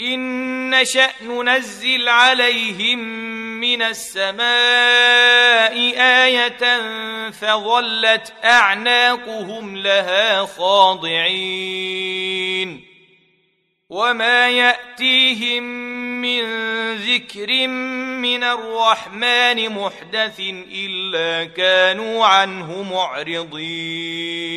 إن نشأ ننزل عليهم من السماء آية فظلت أعناقهم لها خاضعين وما يأتيهم من ذكر من الرحمن محدث إلا كانوا عنه معرضين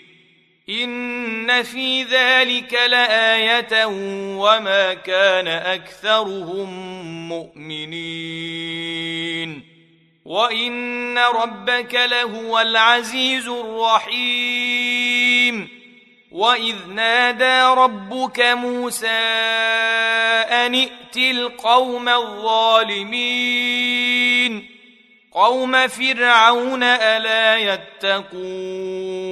ان في ذلك لايه وما كان اكثرهم مؤمنين وان ربك لهو العزيز الرحيم واذ نادى ربك موسى ان ائت القوم الظالمين قوم فرعون الا يتقون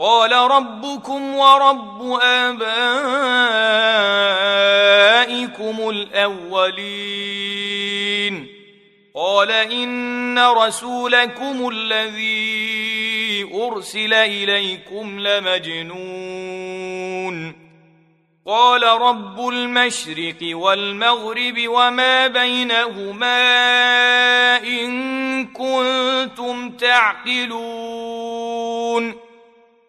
قال ربكم ورب آبائكم الأولين. قال إن رسولكم الذي أرسل إليكم لمجنون. قال رب المشرق والمغرب وما بينهما إن كنتم تعقلون.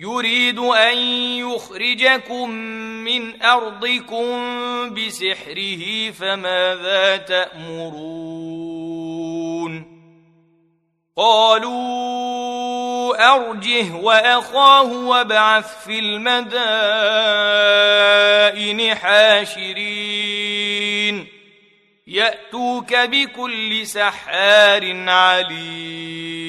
يريد أن يخرجكم من أرضكم بسحره فماذا تأمرون؟ قالوا أرجه وأخاه وابعث في المدائن حاشرين. يأتوك بكل سحار عليم.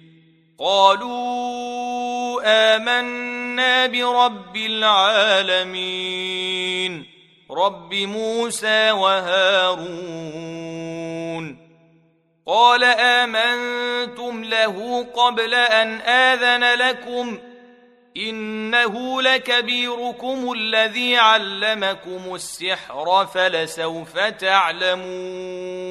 قالوا آمنا برب العالمين رب موسى وهارون. قال آمنتم له قبل أن آذن لكم إنه لكبيركم الذي علمكم السحر فلسوف تعلمون.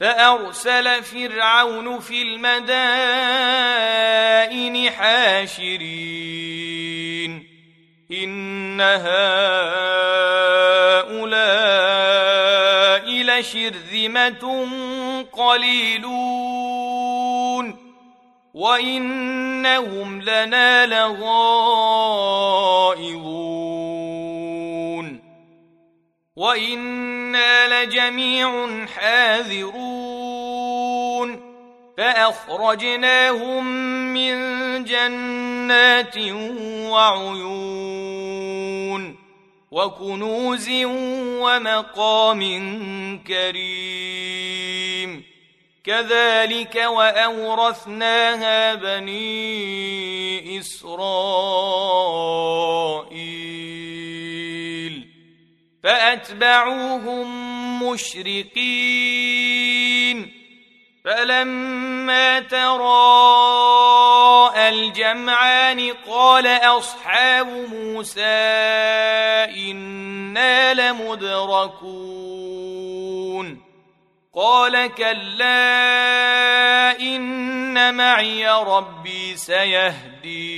فأرسل فرعون في المدائن حاشرين. إن هؤلاء لشرذمة قليلون. وإنهم لنا لغائظون. لجميع حاذرون فاخرجناهم من جنات وعيون وكنوز ومقام كريم كذلك واورثناها بني اسرائيل فأتبعوهم مشرقين. فلما تراءى الجمعان قال أصحاب موسى إنا لمدركون. قال كلا إن معي ربي سيهدين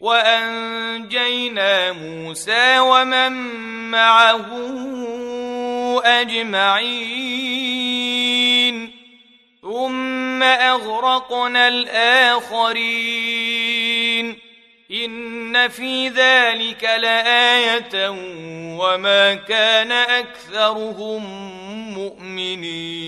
وأنجينا موسى ومن معه أجمعين. ثم أغرقنا الآخرين. إن في ذلك لآية وما كان أكثرهم مؤمنين.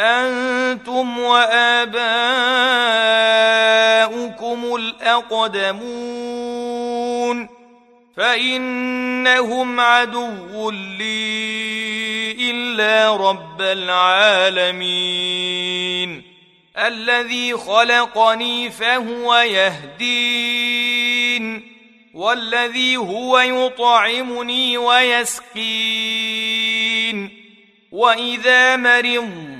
أنتم وآباؤكم الأقدمون فإنهم عدو لي إلا رب العالمين الذي خلقني فهو يهدين والذي هو يطعمني ويسقين وإذا مرضت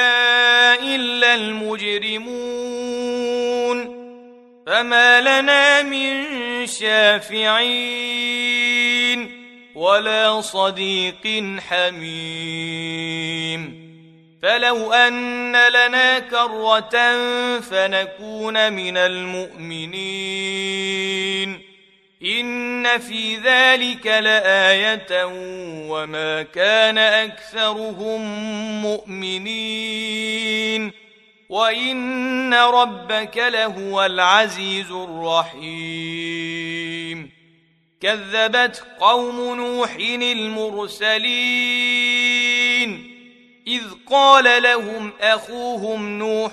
فما لنا من شافعين ولا صديق حميم فلو ان لنا كره فنكون من المؤمنين ان في ذلك لايه وما كان اكثرهم مؤمنين وان ربك لهو العزيز الرحيم كذبت قوم نوح المرسلين اذ قال لهم اخوهم نوح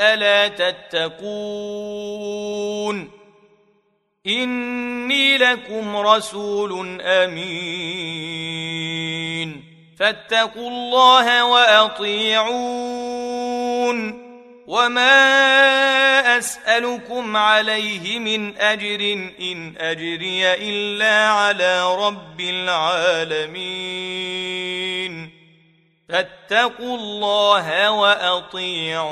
الا تتقون اني لكم رسول امين فاتقوا الله واطيعون وما اسالكم عليه من اجر ان اجري الا على رب العالمين فاتقوا الله واطيعون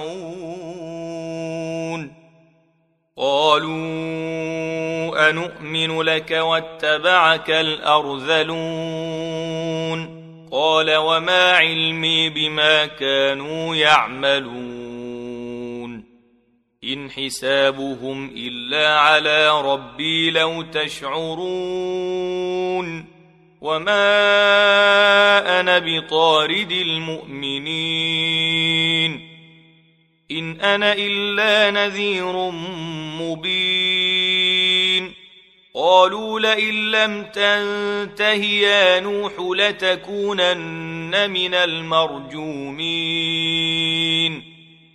قالوا انومن لك واتبعك الارذلون قال وما علمي بما كانوا يعملون إن حسابهم إلا على ربي لو تشعرون وما أنا بطارد المؤمنين إن أنا إلا نذير مبين قالوا لئن لم تنته يا نوح لتكونن من المرجومين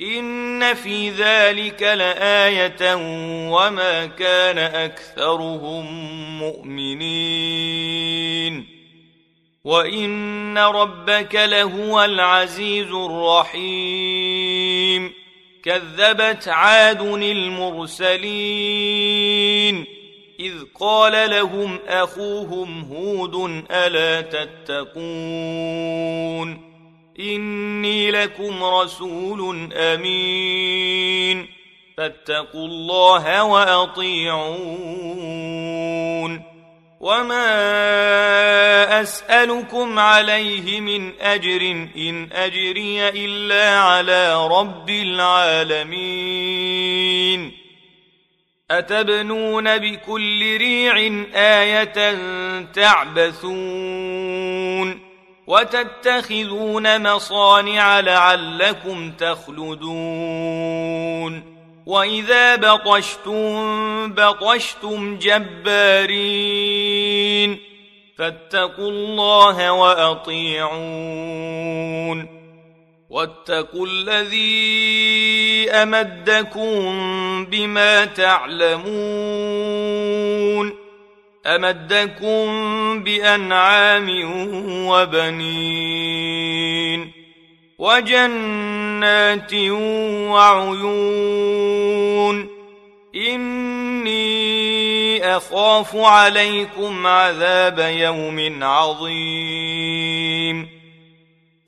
ان في ذلك لايه وما كان اكثرهم مؤمنين وان ربك لهو العزيز الرحيم كذبت عاد المرسلين اذ قال لهم اخوهم هود الا تتقون اني لكم رسول أمين. فاتقوا الله وأطيعون. وما أسألكم عليه من أجر إن أجري إلا على رب العالمين. أتبنون بكل ريع آية تعبثون. وتتخذون مصانع لعلكم تخلدون. وإذا بطشتم بطشتم جبارين. فاتقوا الله وأطيعون. واتقوا الذي أمدكم بما تعلمون. أمدكم بأنعام وبنين وجنات وعيون إني أخاف عليكم عذاب يوم عظيم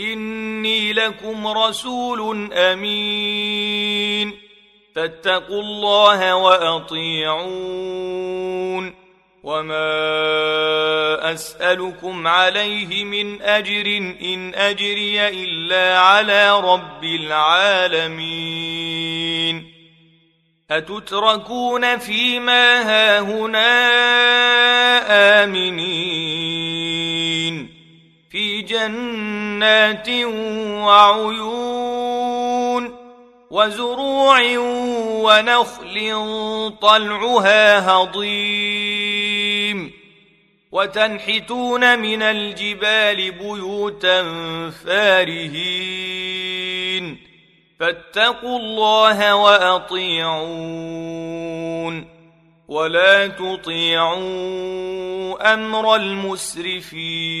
إني لكم رسول أمين. فاتقوا الله وأطيعون. وما أسألكم عليه من أجر إن أجري إلا على رب العالمين. أتتركون فيما هاهنا آمنين؟ في جنات وعيون وزروع ونخل طلعها هضيم وتنحتون من الجبال بيوتا فارهين فاتقوا الله وأطيعون ولا تطيعوا أمر المسرفين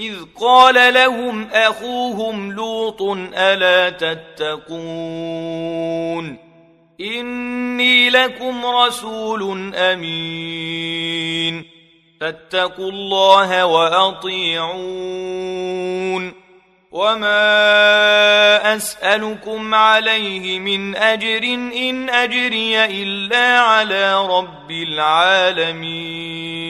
إذ قال لهم أخوهم لوط ألا تتقون إني لكم رسول أمين فاتقوا الله وأطيعون وما أسألكم عليه من أجر إن أجري إلا على رب العالمين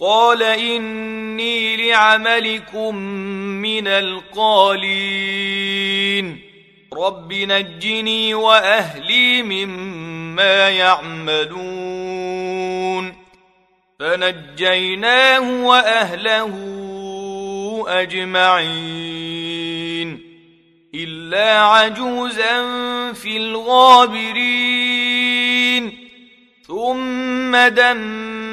قال اني لعملكم من القالين رب نجني واهلي مما يعملون فنجيناه واهله اجمعين الا عجوزا في الغابرين ثم دمرنا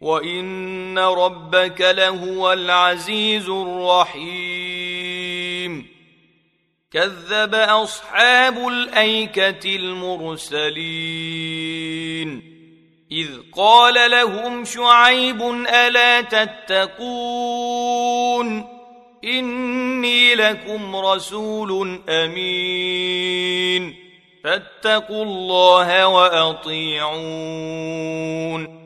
وان ربك لهو العزيز الرحيم. كذب اصحاب الايكه المرسلين. اذ قال لهم شعيب الا تتقون؟ اني لكم رسول امين. فاتقوا الله واطيعون.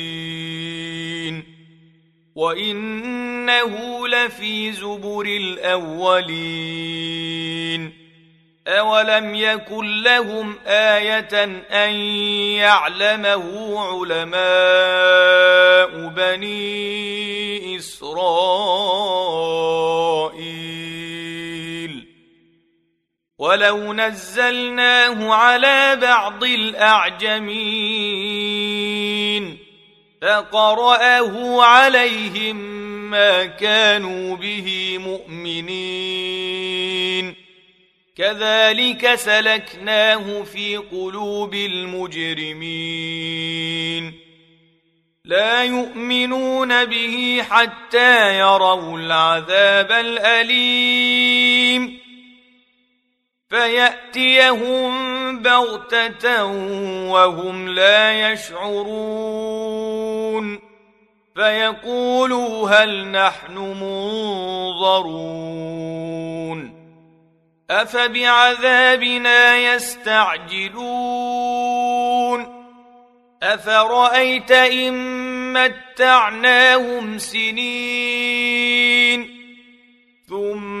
وانه لفي زبر الاولين أولم يكن لهم آية أن يعلمه علماء بني إسرائيل ولو نزلناه على بعض الأعجمين فقرأه عليهم ما كانوا به مؤمنين. كذلك سلكناه في قلوب المجرمين. لا يؤمنون به حتى يروا العذاب الأليم. فيأتيهم بغتة وهم لا يشعرون. فيقولوا هل نحن منظرون. أفبعذابنا يستعجلون. أفرأيت إن متعناهم سنين. ثم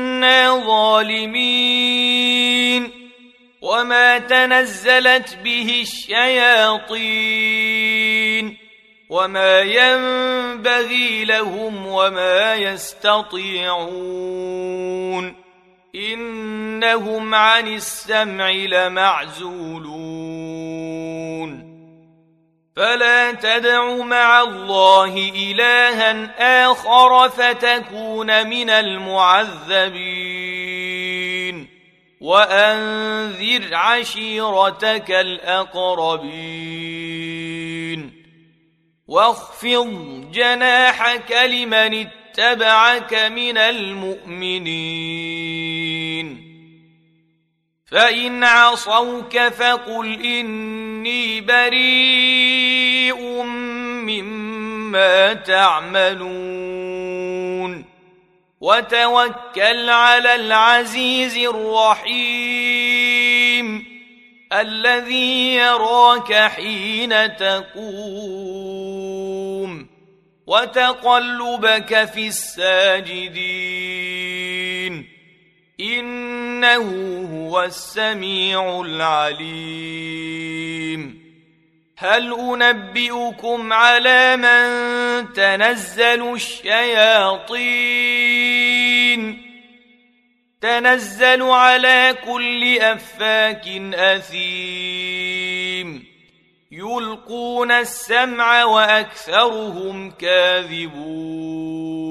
كنا ظالمين وما تنزلت به الشياطين وما ينبغي لهم وما يستطيعون إنهم عن السمع لمعزولون فلا تدع مع الله إلها آخر فتكون من المعذبين. وأنذر عشيرتك الأقربين. واخفض جناحك لمن اتبعك من المؤمنين. فان عصوك فقل اني بريء مما تعملون وتوكل على العزيز الرحيم الذي يراك حين تقوم وتقلبك في الساجدين إنه هو السميع العليم. هل أنبئكم على من تنزل الشياطين؟ تنزل على كل أفاك أثيم. يلقون السمع وأكثرهم كاذبون.